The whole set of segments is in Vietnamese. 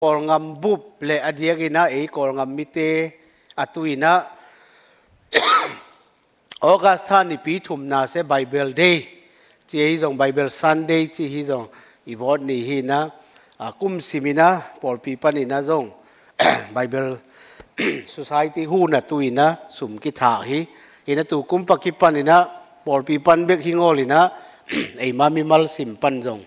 kol ngam bup le adiagina e eh, kol ngam mite atuina August tha ni pi thum na se Bible day. Chi hi zong Bible Sunday, chi hi zong i vot ni hi na kum simina por pi pani na zong Bible society hu na tuina sum ki tha hi. Ina tu kum pa ki pani na por pi pan bek hi ngolina ei mami mal sim pan zong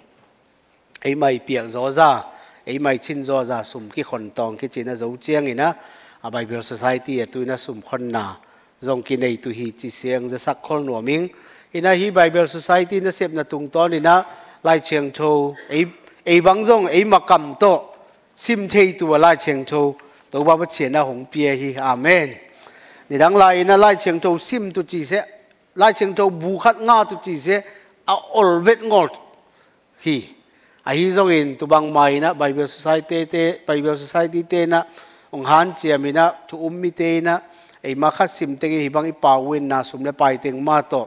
ei mai piak zo za ấy mai chin zo za sum ki khon tong ki china zo chiang ina a bible society a tu na sum khon na zong ki nei tu hi chi siang za sak khol no ming ina hi bible society na sep na tung ton ina lai chiang châu, ấy ấy bang zong ấy ma kam to sim thei tu lai chiang châu, to ba ba chen là hong pie hi amen. Ni dang lai na lai chiang châu sim tu chi se lai chiang châu bu khat nga tu chi se a à, ol vet ngol hi ahi zong in tu bang mai na bible society te, bible society te na ong han chiamina tu ummi te na ei ma kha sim te hi bang i pa win na sum le pai teng ma to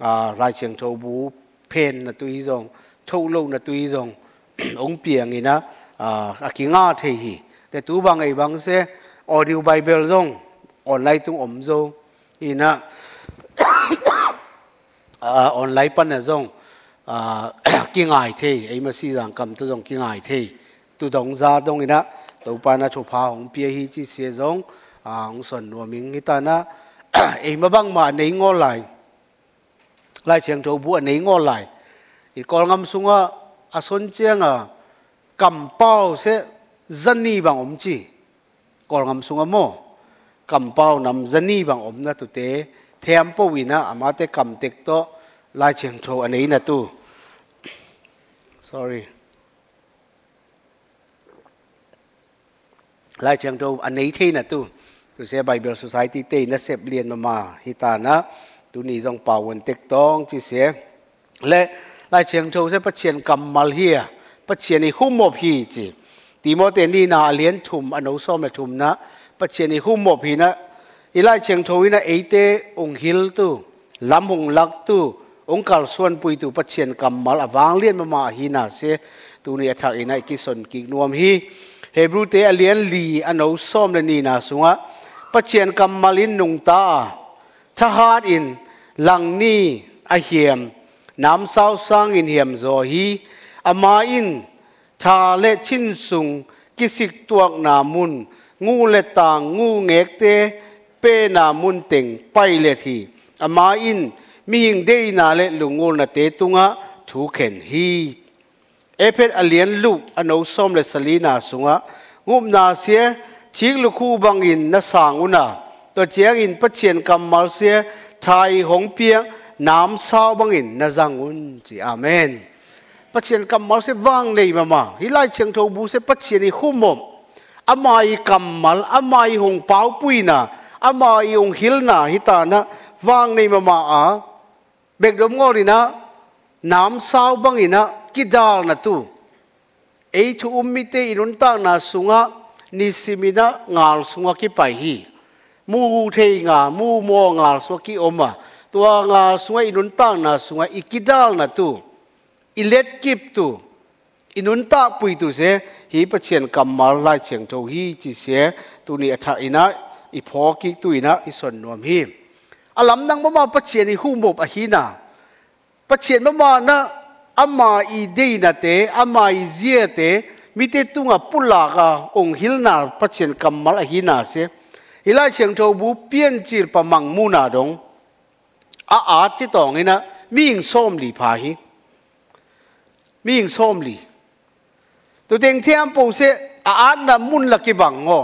a ah, rai cheng tho bu pen na tu hi zong tho lo na tu hi zong ong piang ina ah, a ki nga the hi. Te tu bang ei bang se, audio bible zong, online tung om zo, ina ah, online pan na zong à kinh ngài thế ấy mà si rằng cầm tôi dùng kinh ngài thế tu đồng ra đông ina tu pa na chụp phá hồng bia hi chỉ xe giống à hồng xuân và mình người ta na. Ấy mà băng mà nấy ngó lại. Lại chẳng trâu bùa nấy ngó lại. Thì con ngâm sung à à xuân chiang à cầm bao sẽ dân ni bằng ống chỉ. Còn ngâm sung à mò cầm bao nằm dân ni bằng ống na tu tế thêm bao vì na mà cầm tịch to. Lại chẳng châu anh ấy na tu sorry. lại chẳng đâu anh ấy thế là tu tu sẽ Bible Society tê nó xếp liền mà mà hi ta na tu ni dòng bảo vấn tết tông chỉ sẽ lệ lại chẳng đâu sẽ bắt chuyện cầm mal hi bắt chuyện này hum một hi chỉ tí mô tên đi na liền thum anh ấu xóm là thum na bắt chuyện này hum một hi na ý lại chẳng đâu na ấy tê ông hil tu làm hùng lắc tu ông kal xuân bùi tu bắt chiến cầm mal avang liên mà mà hi na xe tu ni athak ina ki son ki nuam hi hebrew te alien li ano som lên ni na á. Bắt chiến cầm mal à. in nung ta tha hat in lang ni a hiam nam sao sang in hiam zo hi ama in tha le chín sung kisik tuak na mun ngu le tang ngu ngek te pe na mun teng pai le thi ama in mi hing dei na le lungol na te tunga thu khen hi. Epet alian lu ano som le salina sunga. Ngum na sia chik lu khu bang in na sang una. To chiang in pachien kamal sia thai hong pia, nam sao bang in na zang un chi. Amen. Pachien kamal se wang nei mama. Hilai cheng tho bu se pachien i humom amai kamal amai hong pau puina amai hong hilna hitana wang nei mama a bek dom ngor na, nam sao bang ina kidal na tu. Ei thu ummi te inun ta na sunga ni simina ngal sunga ki pai hi mu thei nga mu mo ngal so ki oma tua ngal sunga inun ta na sunga ikidal na tu. Ilet kip tu. Inun ta pui tu se hi pa chen kamal lai cheng to hi chi se tu ni atha ina i pho ki tu ina i son nom hi alam nang mama chen ni humop a hina pathian mama na, ama i de na te, ama i zia te, mi te tunga pula ga ong hilna pathian kamal a hina se. Ila cheng tho bu, pian chir pa mang mu na dong. A a chi tong ina, mi ing som li pha hi. Mi ing som li. Tu teng thiam po se, a a na mun la ki bang ngo.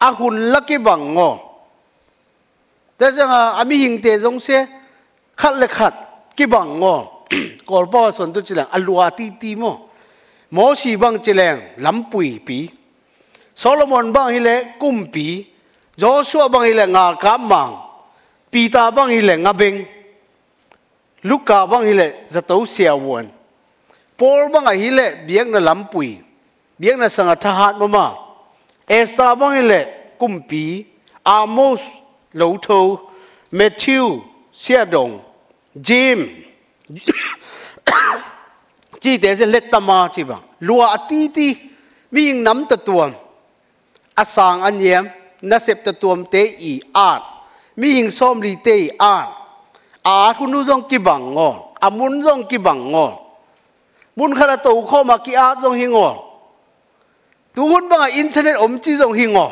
A hun la ki bang ngo thế rằng à mi hình tế giống xe khát lệ khát cái bằng ngô còn bao xuân tôi chỉ là alua ti ti mo. Mô si bằng chỉ là lắm bùi bì Solomon bằng hi lệ cung bì Joshua bằng hi lệ ngà cám mang. Peter bằng hi lệ ngà beng. Luca bằng hi lệ giật tấu xèo buồn Paul bằng hi lệ biếc na lắm bùi biếc na sang tha hạt mama Esther bằng hi lệ cung bì Amos lâu thu Matthew xe đồng Jim. Chỉ để sẽ lết tâm chỉ bằng lúa tí tí, mi ing nam ta tuam asang à anyem na sep ta tuam te i at mi ing som li te i at a kì bằng ngô à muốn amun kì bằng ngô muốn khá là to kho mà ki at zong hi ngô tu hun Bằng à internet om chi zong hi ngô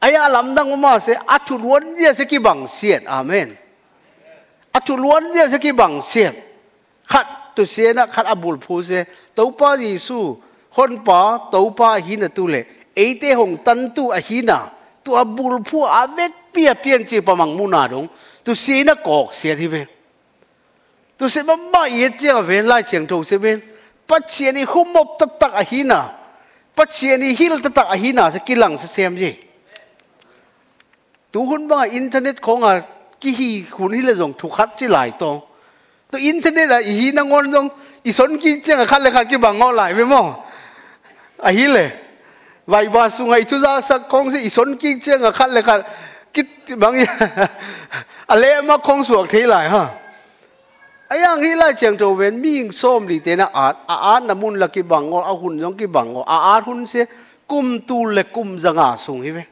aya lam dang ma se, atu luan như se ki bang siet. Amen. Atu luan như se ki bang siet. Khat tu se na, khat abul phu se to pa yesu, hon pa to pa hi na tu le. E thế hong tan tu a hi na. Tu abul phu a vek pia pian chi pa mang mu na dong tu se na kok se thi ve. Tu se ma ma ye che ve, lai cheng to se ve. Pa che ni hum mop tak tak a hi na. Pa che ni hil tak tak a hi na se kilang se sem gì tu hun ba internet ko nga ki hi hun hi le jong thu khat chi lai to. To internet là hi na ngon jong i son ki chang khat le khat ki ba ngo lai ve mo. A hi le. Vai ba su ngai chu za sa kong se i son ki chang khat le khat. Ki bang a le ma kong suak thế lai, ha. Ayang hi lai chang to ven ming som li te na a a at na mun la ki bang ngo a hun jong ki bang ngo a a hun se kum tu le kum zanga sung hi ve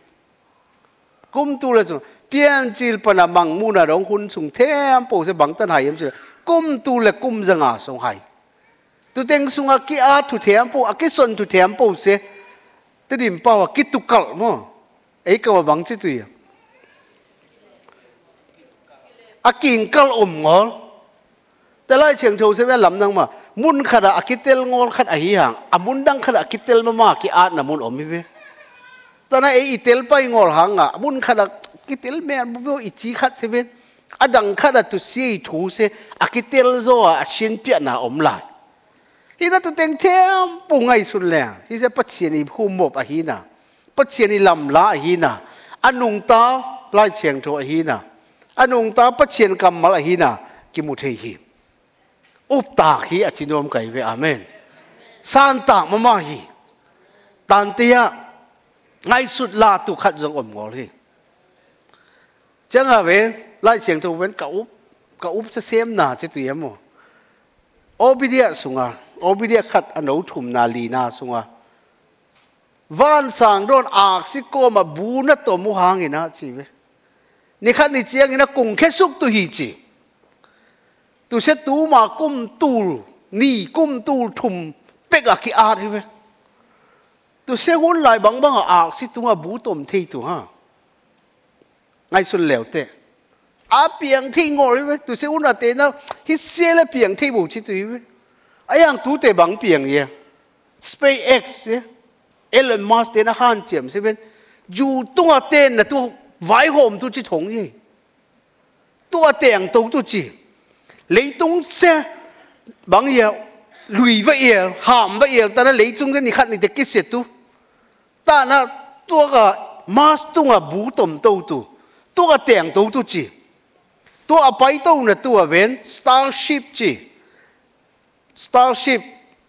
kum tu le sung pian chil pana mang mu na dong hun sung them po se bang tan hai em chil kum tu le kum zanga sung hai tu teng sung a ki a tu them po a ki son tu them po se te dim pa wa ki tu kal mo ei ka wa bang chi tu ya a king kal om ngol te lai cheng tho se ve lam nang ma mun khara akitel ngol khat a hi hang amun dang khara akitel ma ma ki a na mun om mi ve tana e itel pai ngol hanga. Mun khada kitel me bu vo ichi khat se ven adang khada tu si thu se akitel zo a shin pia na om lai. Hi na tu teng them pu ngai sun le hi se patchi ni hu mo pa hi na. Patchi ni lam la hi na. Anung ta, lai cheng tho hi na. Anung ta patchen kam mal hi na. Ki mu the hi. Up ta hi a chinom kai ve, amen. San ta mama hi. Tan tia ngay sụt là tu khát giống ổm ngồi đi chẳng hà về lại chuyện tu vẫn cậu úp cậu úp sẽ xem nà chứ tụi em mồ địa sung à obidia khát anh ấu thùm nà lì nà sung à. Văn sang đôn ạc sĩ cô mà bú nát tổ mu hàng nà chị về ni khát ni chiang nà cùng khét xúc tu hì chỉ. Tu sẽ tu mà cung tu ni cung tu thùm bếc à kia à thế về tu sẽ hôn lại bằng bằng à si tu nga bú tôm thi tu ha. Ngay xuân leo te à biển thi ngồi với tu sẽ hôn a te nó hi xe là biển thi bù chi tu ai ăn tu te bằng biển ye SpaceX gì, Elon Musk te nó han chiếm se bên dù tu a ten là tu vai hôm tu chi thong gì, tu a teng tu tu chi lấy tung xe bằng gì, lùi vậy hàm vậy ta đã lấy chung cái này khát này để cái gì tu ta na tua ga mas tu nga bu tom to tu tua ga teng to tu chi tua a pai to na tua ven starship chi starship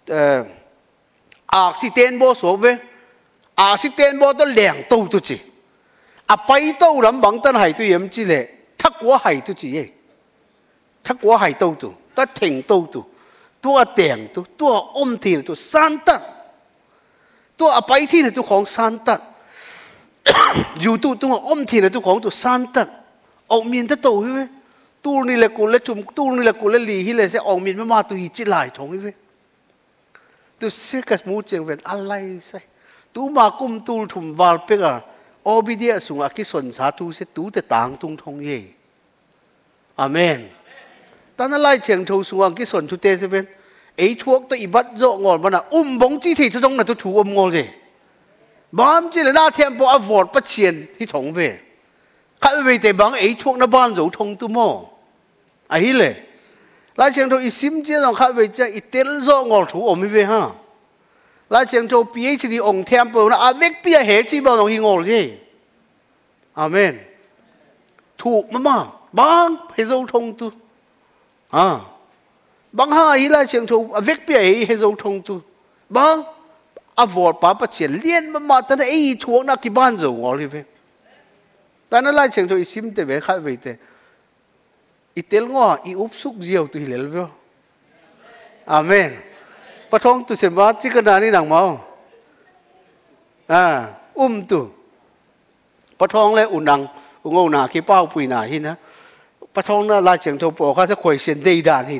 uh, accident bo so ve accident bo to leng to tu chi a pai to ram bang tan hai tu yem chi le thak wa hai tu chi ye thak wa hai to tu ta theng to tu tua teng tu tua om thi tu san tat ตัวอภัยที่ในตัวของสันตัดอยู่ตัวตัวอมที่ในตัวของตัวสันตัดออกมีนตะโตใช่ไหมตู้นี่แหละกูเละจุ่มตู้นี่แหละกูเละลีที่เลยเสียออกมีนไม่มาตัวหิจิลายทองใช่ไหมตัวเสียกับมูเจงเป็นอะไรใช่ตัวมากุมตูถุมวาลเปกะอบิเดียสุงอากิสนสาธุเสียตัวแต่ต่างตุงทงเย่อาเมนตอนนั้นไล่เชียงทูสุงอากิสนทุเตเสเป็น ấy thuốc tôi bắt dỗ ngồi, mà là um bóng chi thì tôi trong là tôi thú um ngồi gì. Bám chỉ là na thêm bộ vọt bắt tiền thì thống về. Khai về để bằng ấy thuốc nó ban dấu thông tu mò ấy à, lệ lại chẳng thôi sim chia rằng khai về chẳng ít tiền dỗ ngồi thú ôm về, ha. Lại chẳng thôi PhD ông thêm bộ nó à vết bia hết chỉ bao nhiêu ngồi gì. Amen. Thủ mà mà bám phải dấu thông tu à bang ha, hi lai cheng tho avek pe hi, he zo thong tu. Bang avor pa pa chen lien ma ma ta ei thuang na ki ban zo ngol hi ve. Ta na la cheng tho isim te ve kha ve te. Itel ngo, i up suk jiao tu hi lel ve. Amen. Pa thong tu se ma chi ka na ni nang mau à um tu. Bắt thong le unang ngô na khi bao bùi na hi na. Bắt thong na lai chừng thâu bộ khá sẽ khỏe xin đây đàn hi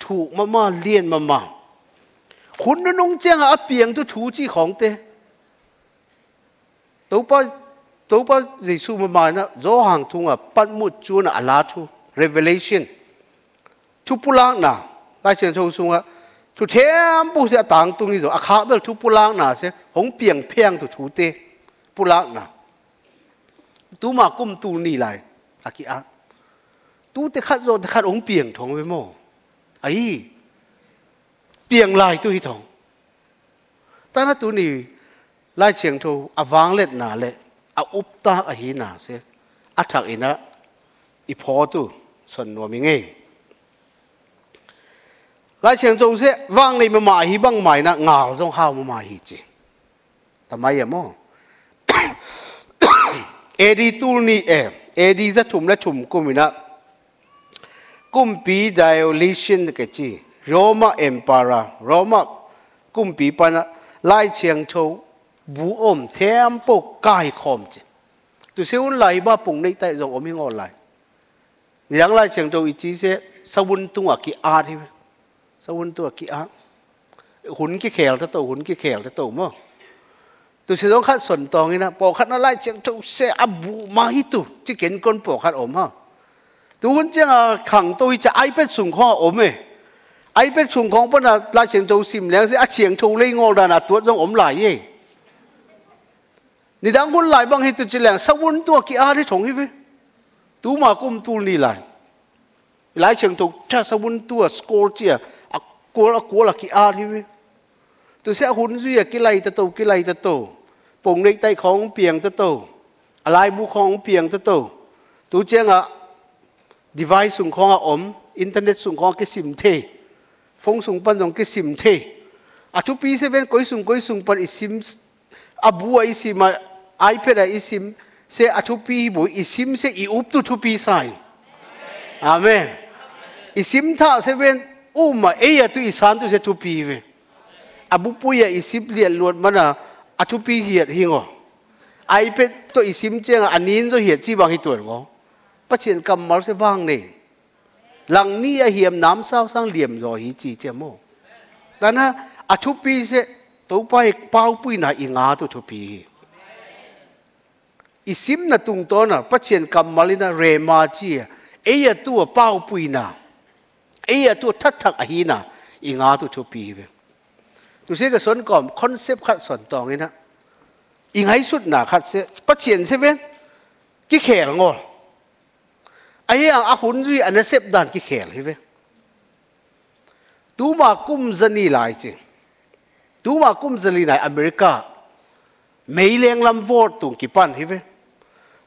ông tu sẽ um súc diêu le pieng thằng diêu chê Amen. Cái đó cái chỉ nó là về ấy lấy tung thuộc tôi bên ibat zo ngol hiwe tana tuni bible sunday ni aven pachien kamal se ven wang nei mama thu mama lien mama khun nu nung chang a piang tu thu chi khong te to pa to pa jesu mama na zo hang thunga pat mu chu na ala thu revelation thu pulang na lai chen thâu sunga thu thêm bu se tang tung ni zo a kha bel thu pulang na se hong piang phiang tu thu te pulang na tu mà cung tu ni lại à kia tu te khát rồi te khát ống biển thong với mồ ấy biển lại tu hi thong ta na tu ni lai chiang thu à vang let na le à up ta à hi na se à thak ina i pho tu son no mi nge lai chiang thu se vang nei ma ma hi bang mai na ngào zong hao ma ma hi chi ta mai ya mo edi tul ni e edi za thum la thum kumina kumpi Diocletian cái chi roma empire roma kumpi pana lai chiang Châu bu om thêm bộ cai khom chứ tu se un lại ba pung nei tai zo lại, ngol lai yang lai chiang chí sẽ sau sawun tung ki a thi tung tu ki a. Hun cái khèo ta tổ, hun cái khèo ta tổ mà, tu sẽ dong khát sồn tòng như na bỏ khát nó lại chẳng Châu sẽ abu mà hít tu. Chỉ kiến con bỏ khát ôm ha ตัวคนเจ้าขังตัวจะไอเป็ดสูงข้ออมเอไอเป็ดสูงของปนลาเฉียงตัวสิมแล้วสิอาเฉียงทูเลยงอดานาตัวจงอมไหลเย่นี่ดังคนไหลบางเหตุจิแหลงสกวุนตัวกี่อาที่ถงให้ไปตัวมากุมตัวนี่ไหลไหลเฉียงตัวชาสกวุนตัวสกอร์เจียอักกัวละกัวละกี่อาที่ไปตัวเสียหุ่นเสียกี่ไหลตะโตกี่ไหลตะโตปงในใต้ของเปียงตะโตอะไรบุของเปียงตะโตตัวเจ้า device sung khong a om internet sung khong cái sim thế phong sung pan dòng cái sim thế à tu pi seven koi sung koi sung pan sim abu ai sim a ipad ai sim se à tu pi bu sim se i up tu tu pi sai amen isim tha se ven uma eya tu isan tu se tu pi ve abu puya isip liat luat mana atu pi hiat hingo ai pe to isim cheng anin zo hiat chi bang hi tuol ngo ปัจเชียนกำมอลเสว่างนี่หลังนี้อเหียมน้ำเศร้าสร้างเหลี่ยมรอหิจีเจโมแต่นะอาชุปีเสตัวไปเป้าปุยนาอิงาตุทุปีอิสิมนาตุงตัวน่ะปัจเชียนกำมอลินาเรมาจีเอียตัวเป้าปุยนาเอียตัวทัดทักอหีนาอิงาตุทุปีเวตุเสกสนก่อนคอนเซปต์ขัดสอนตองนี่นะอิงไหสุดหนาขัดเสปัจเชียนเสเวนกี่แข่งงอ ai ang ahun zui an sep dan ki khel hi ve tu ma kum zani lai chi tu ma dân đi lại america mei leng làm vot tu ki pan hi vậy,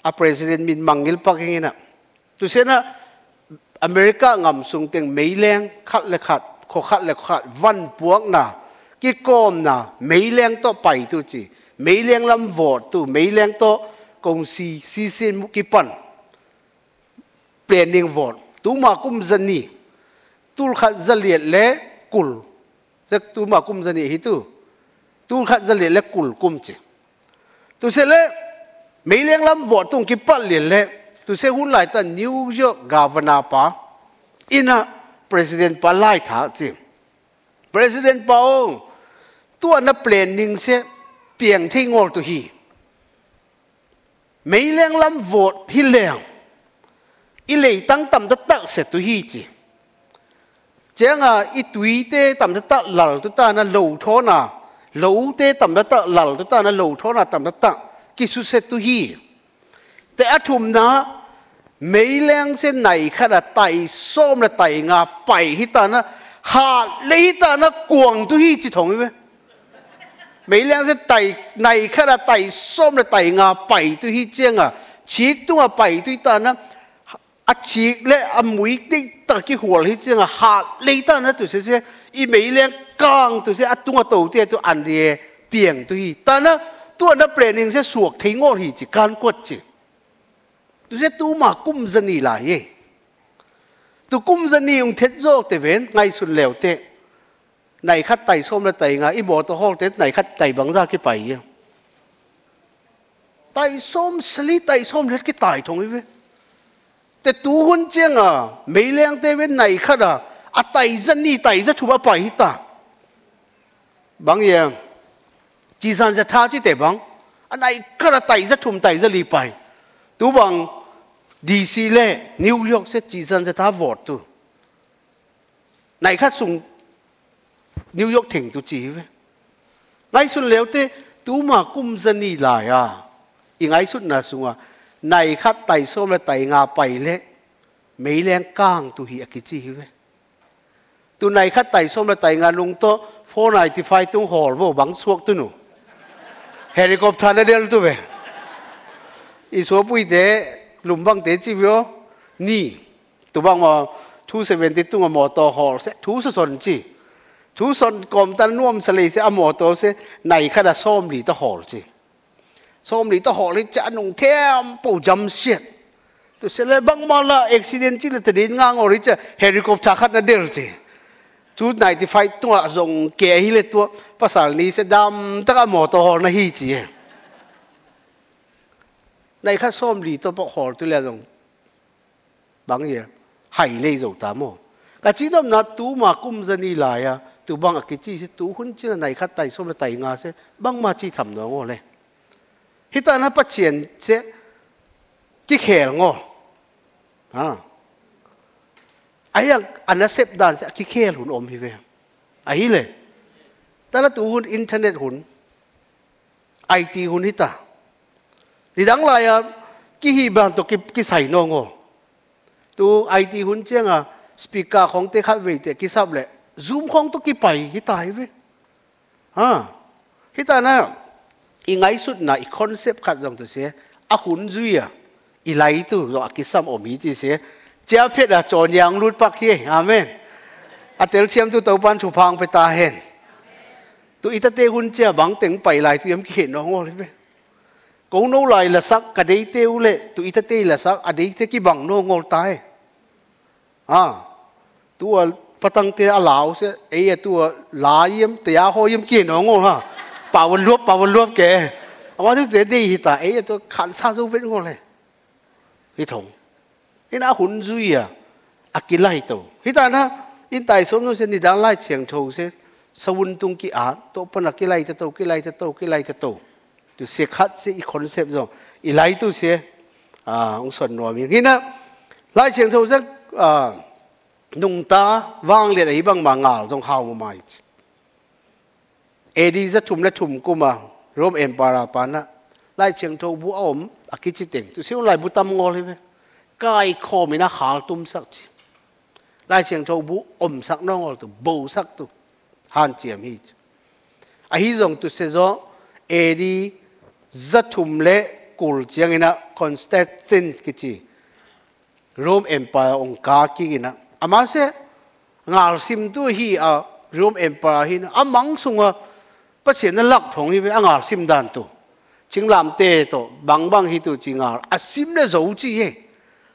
a à, president min mangil pakingina tu na america ngầm sung tiền mei leng khát le khát kho khát le khát van buộc na ki kom na mei leng to pai tu chứ, mei leng làm vot tu mei leng to công si si xin mu ki pan planning vot tu ma kum zani tul khat zaliet le kul zek tu ma kum zani hi tu. Tul khat zaliet le kul kum chi tu se le mấy liang lam vote tung ki pat liền le tu se hun lại ta new york governor pa ina president pa lai tha chi president pa ong tua na planning se piang thei ngol tu hi mấy liang lam vote hi leng อีลัย类当当的得是都稀子。这样啊，一堆的当的得老的得那老托那，老的当的得老的得那老托那当的得，技术是都稀。แต่อาทุมนะไม่เลี้ยงเส้นไหนขนาดไตส้มและไตงาไปฮิตานะหาเลยฮิตานะกวงตุฮีจีตของไหมไม่เลี้ยงเส้นไตไหนขนาดไตส้มและไตงาไปตุฮีเจ้างอะชีกตัวไปตุยตานะ กวงตัวฮีจีถงไหม mấy lẽ sẽ tay này khá là tay xôm là tay ngà bảy tôi hi chiang à chỉ tung à bảy tôi ta nó à chỉ lẽ à mũi tí ta cái hồ hi chiang à hạt lấy ta nó tôi sẽ sẽ y mấy lẽ càng tôi sẽ à tung à đầu tiên tôi ăn đi biển tôi hi ta nó tôi nó planning sẽ suộc thấy ngon hi chỉ can quất chỉ tôi sẽ tu mà cung dân đi lại tu cung dân đi dùng thiết dốc để về ngay xuân lèo tệ ในคัดไต่ส้มและไต่งาอีหมอตัวห้องเต็ในคัดไต่บังซากี่ไปไต่ส้มสลีไต่ส้มเล็ดกี่ไต่ทงอีเว แต่ตูหุ่นเจียงอะไม่เลี้ยงเตเวนไหนขะดอะไตจะนี่ไตจะถูกไปตาบางอย่างจีซันจะท้าจีเตบังอันไหนขะดไตจะถุมไตจะลีไปตูบังดีซีเล่นิวยอร์กเซจีซันจะท้าวอดตูไหนขะส่งนิวยอร์กถึงตูจีเว้ไงสุดแล้วเตตูมากุมจะนี่ลายอะอีไงสุดนะสุงอะ ในขัดไตส้มและไตงาไปเล็กไม่แรงก้างตุฮีอกิจิเวตุในขัดไตส้มและไตงาลุงโตโฟนไอติไฟตุงหอลวบังสวกตุนูเฮลิคอปเตอร์เดียวตัวเวอีสวปุยเดลุมบังเตจิวิโอนี่ตัวบังว่าทูเซเวนติตุงมอตอหอลเซทูสสนจิทูสนกรมตันน่วมสลีเซอมอโตเซในขัดส้มหลีตะหอลจิ som li to ho li cha nung them po jam sian tu se le bang ma la accident chi le tadin ngang rồi cha helicopter khat na này thì phải 95 tua dùng ke hi le tu pasal ni sẽ đâm, ta ka mo to ho na hi chi này khác xóm lì tôi bọc hồn tôi là dùng bằng gì à? hay lấy dầu tám mồ cái chỉ đó là tú mà cung dân đi lại à tú bằng cái chi sẽ tú hun chứ này khác tài xóm là tài nga sẽ bằng mà chi thầm đó ngồi này ฮิตานะปะเจียนเจกิเขลงอะไอ้ยังอันนั้นเซฟดานเสกิเขลหุ่นอมฮิเวไอ้เลยแต่ละตัวหุ่นอินเทอร์เน็ตหุ่นไอทีหุ่นฮิตาดิดังไรอะกิฮีบังตัวกิกิใส่นองอ่ตัวไอทีหุ่นเจีงอะสปีกเกอร์ของเตคับเวทเตกิซับเลยซูมของตัวกิไปฮิตาฮิเวอ่าฮิตานะ i ngai sut na i concept khat jong tu se a hun zui a i lai tu zo ki sam o mi ti se chia phet a chon yang lut pak hi amen. A tel chiam tu to pan chu phang pe ta hen tu ita te hun chia bang teng pai lai tu em ki no ngol ve ko no lai la sak ka dei te u le tu ita te la sak a dei te ki bang no ngol tai à tu bắt tăng tiền à lão sẽ ấy tu lá yếm tiền hoa em kia nó ngon ha bảo vấn luộc bảo vấn luộc kệ mà thứ tiền đi ta ấy tu khăn xa dấu vết ngon này. Cái thùng. Cái nào hùn duy à? À cái lại tổ cái ta na in tài số nó sẽ đi đang lại chiang châu sẽ sau vun tung cái á tổ phân là cái lại tổ cái lại tổ cái lại tổ tu sẽ khát sẽ concept rồi. Ý lại tu sẽ à ông xuân nói mình. Cái na lại chiang châu rất à nung ta wang le hi bang mangal jong haw ma mai edi za thum la thum kuma rom empara pana lai cheng tho bu om akichi teng tu siu lai bu tam ngol hi kai kho mi na khal tum sak chi lai cheng tho bu om sak no ngol tu bo sak tu han chiam hi a hi jong tu se zo edi za thum le kul chiang ina constantine kichi rom empire ong ka ki ina ama se ngal sim tu hi a rom empire hi amang sunga pa chen na lak thong hi a ngal sim dan tu ching lam te to bang bang hi tu chingal a sim le zo chi he thế chăng ô tập bi đồ xuống khi na rom empire amma hun sunga ven miếng tâm đất đất christian xuống à. um do um ngol to xuống hi mai bám chi le christian ai le na se pa nga mo tu i ko ngam da ne buddha ba ta hi le ya thu nga chi dan pong sa na tu seu na na omi be da na ming tam bat ta tu seu na om to om ngol bất chỉ nó lọc thùng như với anh ở sim đàn tu chính làm tê tổ bằng bằng hi tu chỉ ngờ à sim nó dấu chi hết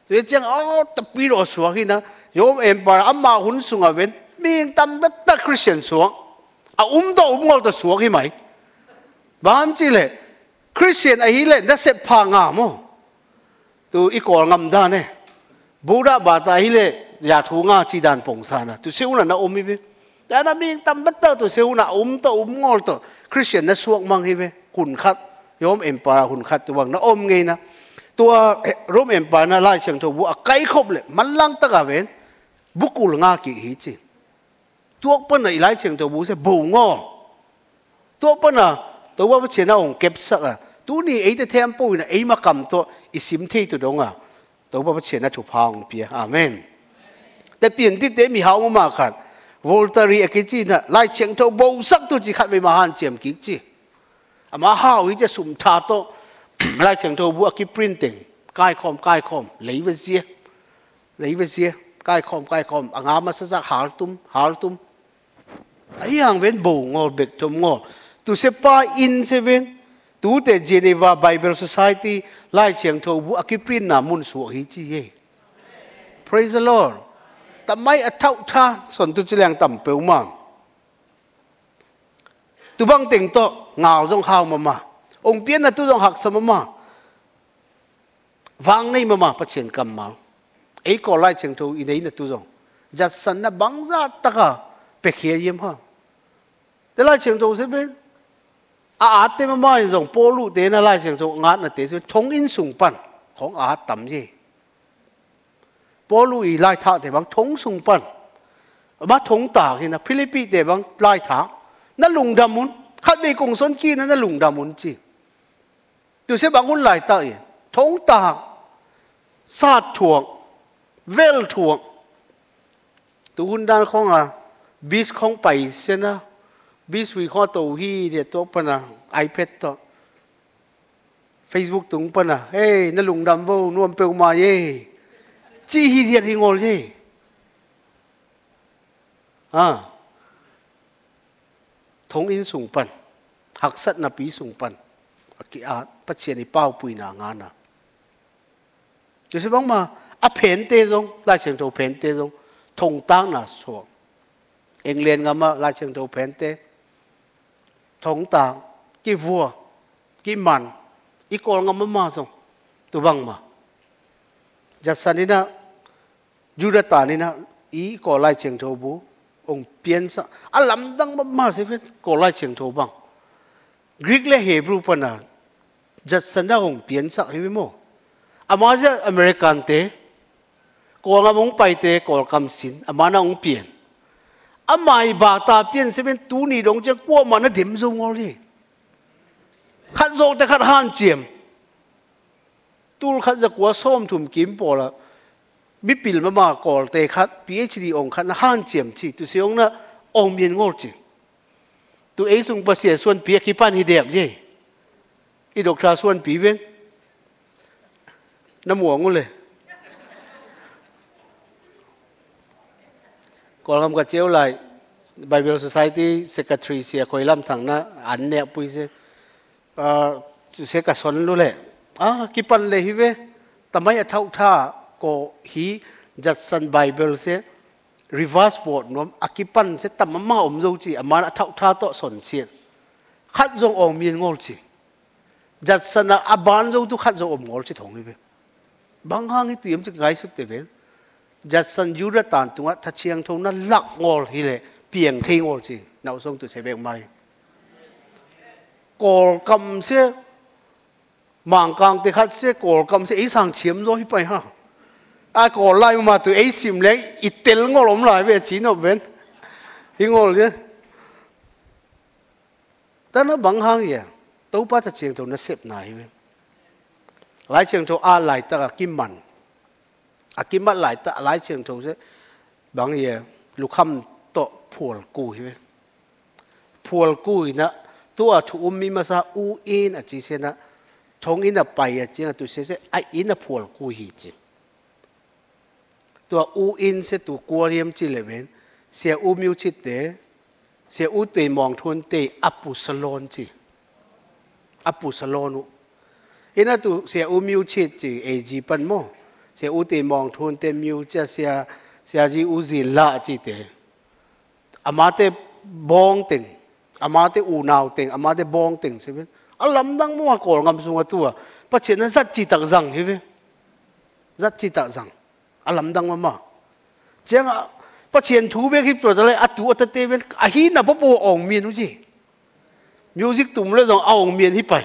thế chẳng ô tập bi đồ xuống khi nó yom em bà anh mà huấn xuống ở bên miền tâm đất ta Christian xuống à um đâu um ngồi ta xuống khi mày bám chi lệ Christian ấy lệ nó sẽ phá ngả mô tu ít còn ngầm đàn này Buddha bà ta ấy lệ giả thú ngã chi đàn phồng sàn à tu siêu là nó ôm đi แต่นามิงตั้มบัตเตอร์ตัวเซลน่ะอุ้มตัวอุ้มงอลตัวคริสเตียนนะสวกมังเห้เวคุณคัดยอมเอ็มปาราคุณคัดตัววังนะอมไงนะตัวรูมเอ็มปาน่ะไล่เชียงทวักไก่ครบเลยมันลังตะกาเวนบุกุลงากิฮิจิตัวปนไล่เชียงทวัวเสบูงอตัวปนอะตัวว่าเชนะองเก็บสักอะตัวนี้ไอ้แต่เทมปุยนะไอ้มากำตัวอิสิมทีตัวดงอะตัวว่าเชนะาถูกพังเปียอาเมนแต่เปลี่ยนที่เตมีหาวมาขัน voltari e cái kichi na lai cheng tho bo sak tôi chỉ khat về ma han chem ki chi. Ama hao hi che sum tha to lai cheng tho bu a ki printing. Kai khom kai khom lấy ve gì, lấy ve gì, kai khom kai khom à ngắm mà sẽ sa har tum har tum ai hàng ven bo ngol bek thom ngol tôi sẽ pa in sẽ ven tôi tại geneva bible society lai cheng tho bu a print na mun su hi chi ye. Praise the lord tầm mấy ở thâu tha sổn tu chỉ làng tầm biểu mà. Tu băng tỉnh to ngào trong hào mà ông biết là tu trong học sớm mà vang này mà phát triển cầm mà. Ấy có lại chẳng thâu ý đấy là tu trong giặt sân là băng ra tất cả bề khía yếm ha thế lại chẳng thâu sẽ biết à à thế mà mà dòng polu thế là lại chẳng thâu ngát là in sùng pan không à tầm gì polu i lai thả để bằng thong sung pan ba thong tả ki na Philippines để bằng lai thả, na lùng da mun khát bị kong xuân ki na na lung da mun chi? Tu se bang un lai ta ye thong ta sa thuang vel thuang tu hun dan khong à, bis khong phải xe na bis wi kho to hi để to pa na ipad to facebook tung pa à? na hey na lùng dam vô nuông pe ma ye chi hi thiệt thì ngồi gì? À. Thống in sùng phần học sách là bí sùng phần. Kỹ à bắt pathian đi bao bụi nào nga à chứ sẽ bóng mà à phèn tê rong lại chẳng đầu phèn tê rong thông tăng là xuống anh liền ngắm mà lại chẳng đầu phèn tê. Thông tăng cái vua cái man cái con ngắm mà rong tụ băng mà jasanina judatanina i ko lai cheng tho bu ong pian sa alam dang ma ma se phet ko lai cheng tho bang. Greek le hebrew pana jasana ong pian sa hi mo ama ja american te ko nga mong pai te ko kam sin Amana à, na ong pian amai à, ba ta pian se ven tu ni dong che ko ma na dim zo ngol ni khat zo te khat han chiam tul khat za kwa som thum kim po la bi pil ma ma kol te khat phd ong khat na han chiam chi tu siong na ong mien ngol chi tu ei sung pa sia suan pi ki pan hi dek ye i dok tra suan pi ven na muang ngule kol ngam ka cheu lai Bible Society, Secretary sia khoi lam thang na an ne pui se. Ah, A se ka son lu le à cái phần lệ hi về tamai ấy thâu tha có hi jat san bible sẽ reverse word nom. Akipan se tam ma om zo chi. Mà thâu tha to son sian khát zong ông miên ngô chi. Jat là à aban dâu tu khát zo ông ngô chi thong hi ve bang hang hi tiệm chi gái suốt te về, jat san yu ra tan á tha chiang thong là lặng ngô hi lệ, pieng thi ngô chi. Nào xong tụi sẽ về mai. Cổ cầm se mang kang te khat se kol kam se ei sang chiam zo hi pai ha a kol lai ma tu ei sim le i tel ngol om lai ve chi no ben hi ngol ye ta na bằng hang ye tàu pa ta chiang to na sep nai ve lai chiang to a lai ta kim man a kim man lai ta lai chiang to se bằng ye lu kham to phul ku hi ve phul ku na tu a thu um mi ma sa, u in a chi se na thong in a pai a chinga tu se se ai in a phol ku hi chi tua u in se tu kwariam chi leven se u miu chi te se u te mong thun te apu salon chi apu salonu ina tu se u miu chi chi e ji pan mo se u te mong thun te miu cha se se ji u zi la chi te amate bong ting amate u nau ting amate bong ting se ben alam dang mo ko ngam sunga tua pa chen na zat chi tak zang hi ve zat chi tak zang alam dang ma ma chang pa chen thu be ki pro dale tu at te ben a hi na po po ong mien ji music tum le dong ong mien hi pai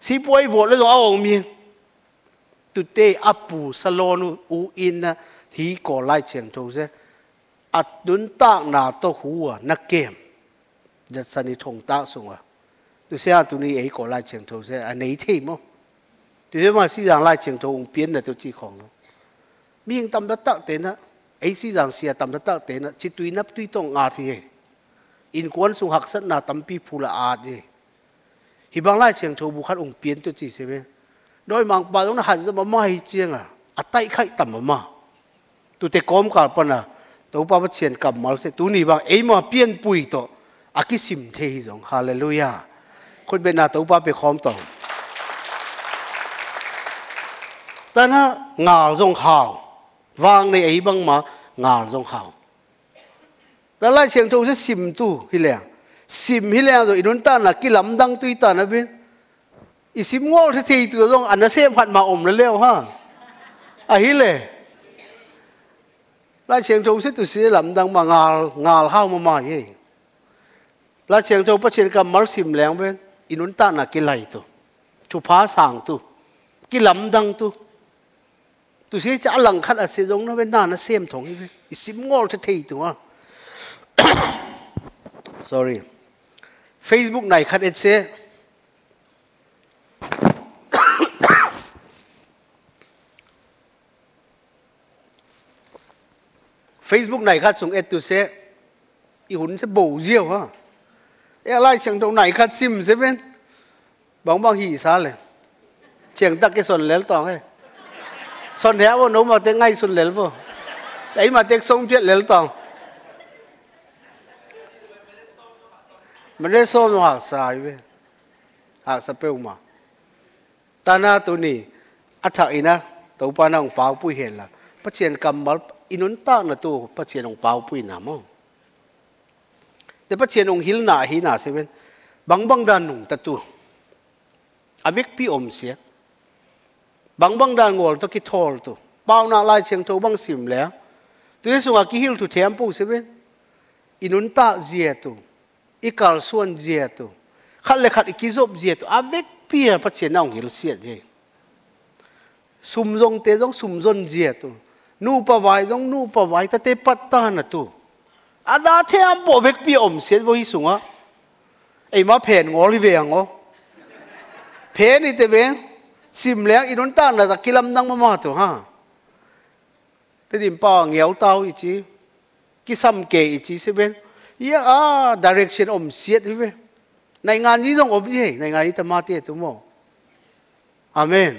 si poi vo le dong ong mien tu te apu salonu u in na hi ko lai chen thu se at dun ta na to huwa na kem jat sani thong ta sunga tôi sẽ tụi này ấy có lại trường thầu sẽ à, anh ấy thế không tôi sẽ mà sĩ rằng lại trường thầu ông biến là tôi chỉ khoảng nó miếng tâm đất tắc tên á ấy sĩ rằng xia tâm đất tắc tên á chỉ tùy nắp tùy tông ngà thì in quan sung học sẵn là tâm pi phù là à thì hi bằng lại cheng tho bu khát ông biến tôi chỉ xem be mang pa dong na hat mà ma hi chiang à, à a tai khai tam mà, tôi te kom cả pa na tôi bảo ba chuyện kam mal se tôi ni bằng ấy mà biến bùi to à cái sim thế hi hallelujah. คนเป็นนาตุปาไปคอมต่อแต่น่ะงาลจงข่าววางในไอ้บังมางาลจงข่าวแต่ไล่เชียงทงจะสิมตู้ฮิเลีสิมฮิเลียโดยอินุนตานะกิลำดังตุยตานะเบนอีสิมงอลที่ตัวจงอันนั้นเสียมขันมาอมแล้วเร็วฮะอะฮิเล่ลาเชียงทงจสิตุสีลำดังมางาลงาลข้าวมามาเย่ลาเชียงทจประเชิญกับมารสิมแหลงเป็น inun ta na ki lai tu. Chu phá sang tu. Ki lam dang tu. Tu si cha lang khat a se jong na ve, na na sem thong hi sim ngol cha thei tu, ha. Sorry. Facebook này khát et se. Facebook này khát xuống et tu se. I hun sẽ bổ diêu ha e lai chẳng trong này khát sim dễ bên. Bóng bao hỉ xa lệ chẳng tắc cái xuân lén tỏ ấy xuân héo vô, nấu mà ngay xuân lén vô. Đấy mà tiếng sông chuyện lén tỏ. Mà đấy xô nó xài về hạc xa bêu mà. Ta na tu ni ắt tàu pa nang pui hiền là, phát triển cầm mà là tu, phát triển ông pao pui nằm không ปาปุยเห็นละพระเชียนกำมัลอินุนตานะตัวพระเชียนองเปาปุยนามอแต่พระเชียนองหิลนาหินาเซเว่นบางบางดานนุ่งตะตัวอเวกพี่อมเสียบางบางดานงอลตะกิทอลตัวเปาน าลายเชียงโตบางสิมแล้วตัวที่สุงอากิฮิลตุเทียมปูเซเว่นอินุนตาเจียตัว ikal suan zia tu khat le khat ikizop zia tu avek pia pa chen naung hil sia je sum zong te zong sum zon zia tu nu pa vai zong nu pa vai ta te pat ta na tu ada the am bo vek pi om sia vo hi sunga ei ma phen ngol hi ve ngo phen ni te ve sim le inon ta na ta kilam nang ma ma tu ha te dim pa ngel tao i chi ki sam ke i chi se ben iya à direction om siết hive này ngàn gì dong om gì này ngàn gì tâm mati tu mo amen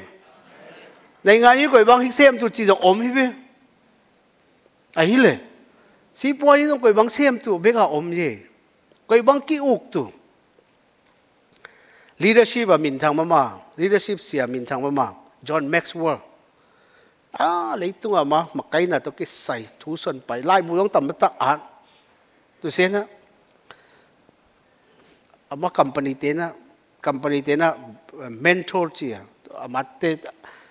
này ngàn gì coi bang hik xem tu chỉ dong om hive à hi le si po gì dong bang sem tu beka om gì coi bang ki uk tu. Leadership à min thang mama. Leadership sia min thang mama. John Maxwell. À lấy tung à mà cái nào tôi cái sai thú xuân phải lai bùi yong tầm ta tắc tôi tu sen na. Ama company te na. Company te na eh, mentor chi ama te,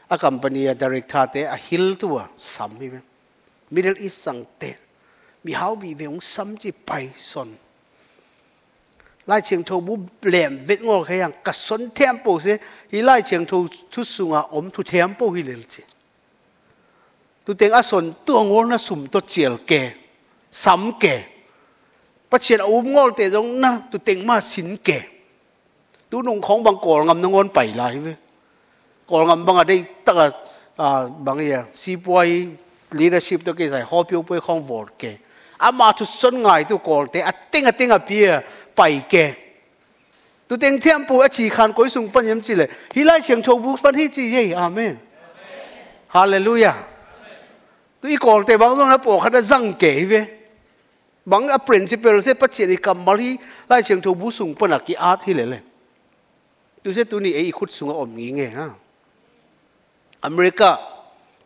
a company a director te, a hil tu a, sam mi middle east sang te mi hau bi ve ong sam chi pai son lai chiang tho bu lem vet ngol khayang ka son tempo se hi lai chiang tho thu sunga om thu tempo hi lel chi tu teng a son tu ngol na sum to chiel ke sam ke bắt chuyện ốm ngol tệ giống na tu tiếng mà xin kể tu nung à mà tu xuân ngày tu cổ tệ à tiếng à tiếng à bia tu tiếng thiên bù à chỉ khăn cuối sung bận yếm chỉ lệ hi chiang châu bù phân hi chỉ gì amen. Hallelujah. Tu ý cổ tệ bằng nó bộ khát đã răng kể bang a principle se pacheri kamal hi, lai cheng tho bu sung pana ki art le le. Tu se tu ni e khut sung om ngi nge, ha. America,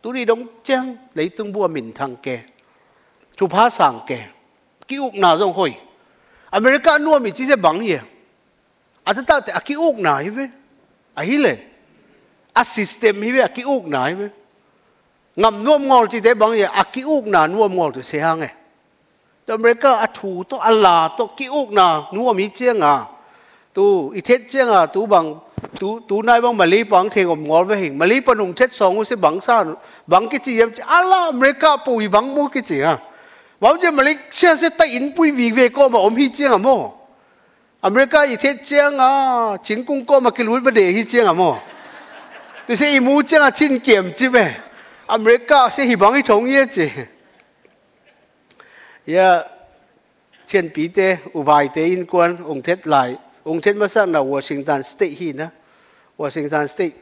tu ni dong chang lấy tung bu min thang ke. uk na nuam ngol tu se hang e อเมริกาอัถูตอัลลาตกิอุกนานัวมีเจียงอ่ะตูอีเทศเจียงอ่ะตูบังตูตูนายบังมาลีบังเทงอมงอลเวหิงมาลีปนุงเช็ดสองอุสบังซานบังกิจิยมอัลลาอเมริกาปุยบังมูกิจิอ่ะ 王姐们，你现在带银杯为为过嘛？我们去讲啊么？阿美加一天讲啊，成功过嘛？给卢不得去讲啊么？就是一母讲啊，真减级呗。阿美加是希望去同意子，也前比的有外地因官翁铁来，翁铁马上到华盛顿 state 去呢，华盛顿 state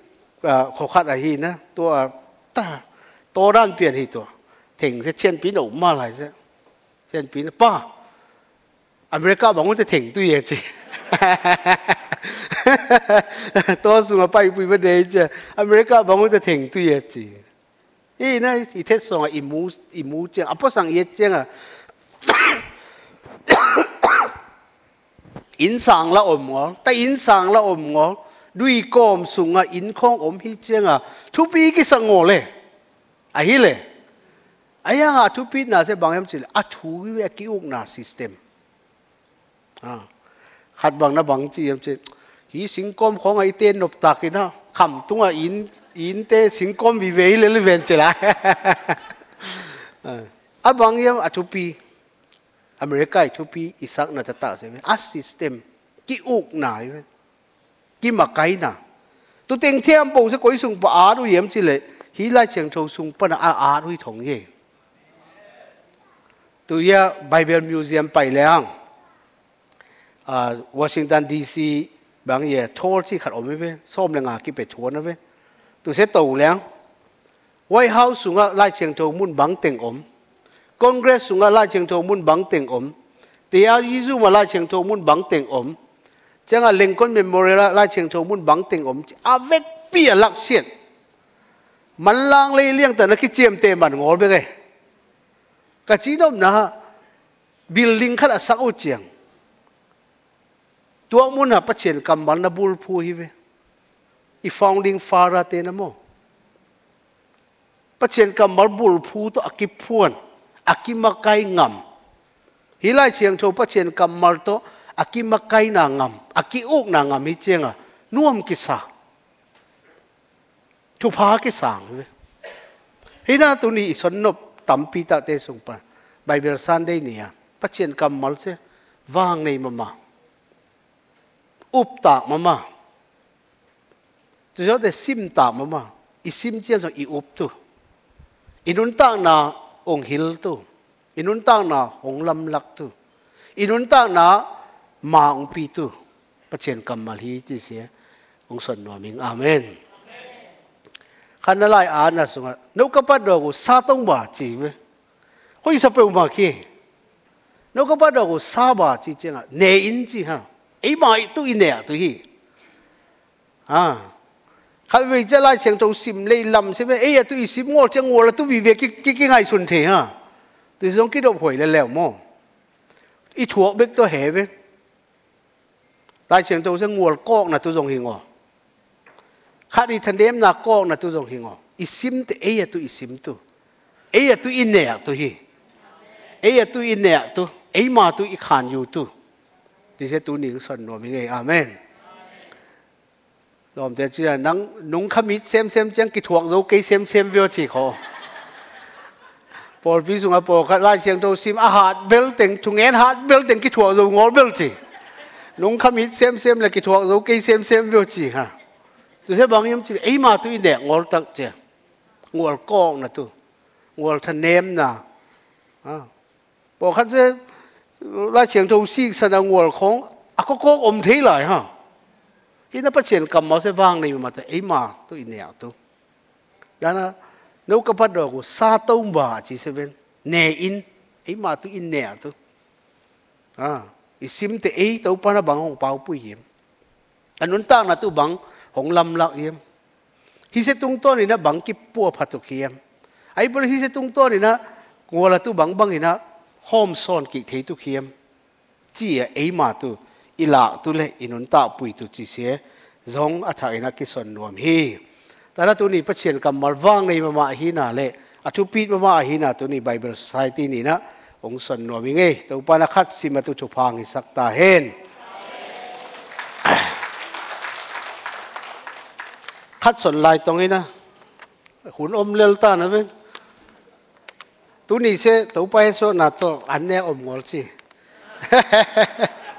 啊，khó khăn là hi nữa, tôi ta, tôi đang biến hi tôi, thỉnh sẽ chen biến ổn mà lại sẽ. ยันปีนป้าอเมริกาบอกว่าจะถึงตุยจีตัวสูงไปปุยประเดี๋ยวจะอเมริกาบอกว่าจะถึงตุยจีอีนั่นอีเทศส่งอีมูอีมูเจงอะพอสังเยเจงอะอินสังละอมงอแต่อินสังละอมงอด้วยกอมสูงอะอินคงอมฮีเจงอะทุบีกิสังโงเลยอะฮิเลย ai à thu pi na se bang em chỉ à thu cái cái uk na system. À khát bằng na bằng chi em chỉ hi sinh com không ai tên nộp tạc cái na khẩm tung à in in tê sinh com vi ve lên le ven chela à bằng em à thu pi America thu pi isak na ta ta se a system ki uk na ki ma kai na. Tu teng thiam po se koi sung pa a du yem chi le hi lai cheng chou sung pa na a a ru thong ye tu ya Bible Museum pai leang uh, ah, Washington DC bang ye thol chi khat om ve som le nga ki pe thon na ve. Tu se to leang. White House sunga lai cheng tho mun bang teng om. Congress sunga lai cheng tho mun bang teng om. Tia yizu ma lai cheng tho mun bang teng om. Changa Lincoln Memorial lai cheng tho mun bang teng om. A vek pia lak siat man lang le liang ta na ki chem te man ngol be ge ka chi dom na building khat a sak u chiang tua mun ha pachien kam mal na bul phu hi ve i founding father te na mo pachien kam mal bul phu to à akip phuan à akimakai ngam hilai chiang tho pachien kam mal to à akimakai na ngam aki uk na ngam hi chenga nuam ki sa thu phá cái sang ve hi na tu ni son nop tam pi ta te sung pa. Bible sunday ni à pachien kam mal se wang nei mama up ta mama tu jo de sim ta mama i sim chen so i up tu. Inun ta na ong hil tu. Inun ta na ong lam lak tu. Inun ta na ma ong pi tu. Pachien kam mal hi chi se ong son no ming amen khăn lại án là xuống nếu các bắt đầu sa tông bà chỉ với hoi sắp pe mà khi nếu các bắt đầu sa bà chỉ chứ à nề in chỉ ha ấy mà tu in nè tu hi à khai vì cho lại chẳng trong sim lấy lầm xem ấy à, tu sim ngồi chẳng ngồi là tu vì việc cái cái cái ngày xuân thế ha tu giống cái độ hồi là lèo mò ít thuộc biết tôi hề với lại chẳng trâu sẽ ngồi cọc là tu dùng hình ngồi khát đi thân đêm na con là tu dùng hình ngọ isim te e ấy tu isim tu. E ấy tu in nè tu hi. E ấy tu in nè tu. Ấy mà tu ít khàn yêu tu. Thì sẽ tu niệm xuân nó mình amen. Làm thế chỉ là nắng nung khăm ít xem xem chẳng cái thuộc dấu cây xem xem vô chỉ khó Paul ví dụ là Paul khát lại xem đâu sim à hạt bel tiếng thùng én hạt bel tiếng cái thuộc dấu ngó bel chỉ nung khăm ít xem xem là cái thuộc dấu cây xem xem vô chỉ ha tu se bang yam chi ei ma tu i ine ngol tak che ngol kong na tu ngol than nem na à bo khat se la chiang thâu si sa na ngol khong a ko ko om thei lại ha hi na pa chen kam ma se wang nei ma ta ei ma tu i ne tu da na nếu các bắt đầu của sa tông bà chỉ sẽ bên nè in. Ấy mà tu in nè tu à isim te ấy tàu pa na bang hong pau pu yim anun ta na tu bang hong lam lak yem hi se tung to ni na bang ki pu phatu khiam ai bol hi se tung to ni na ngola tu bang bang ina hom son ki thei tu khiam chi a ei ma tu ila tu le inun ta pui tu chi se zong a tha ina ki son nuam hi tara tu ni pachien kam mal wang nei ma hi na le a thu pi ma hi na tu ni bible society ni na ong son nuam nge to pa na khat sima tu chu phang i sakta hen khát sọn lại tông ấy na hun ôm lel ta na ven tu ni se tu pa so na to an ne om ngol chi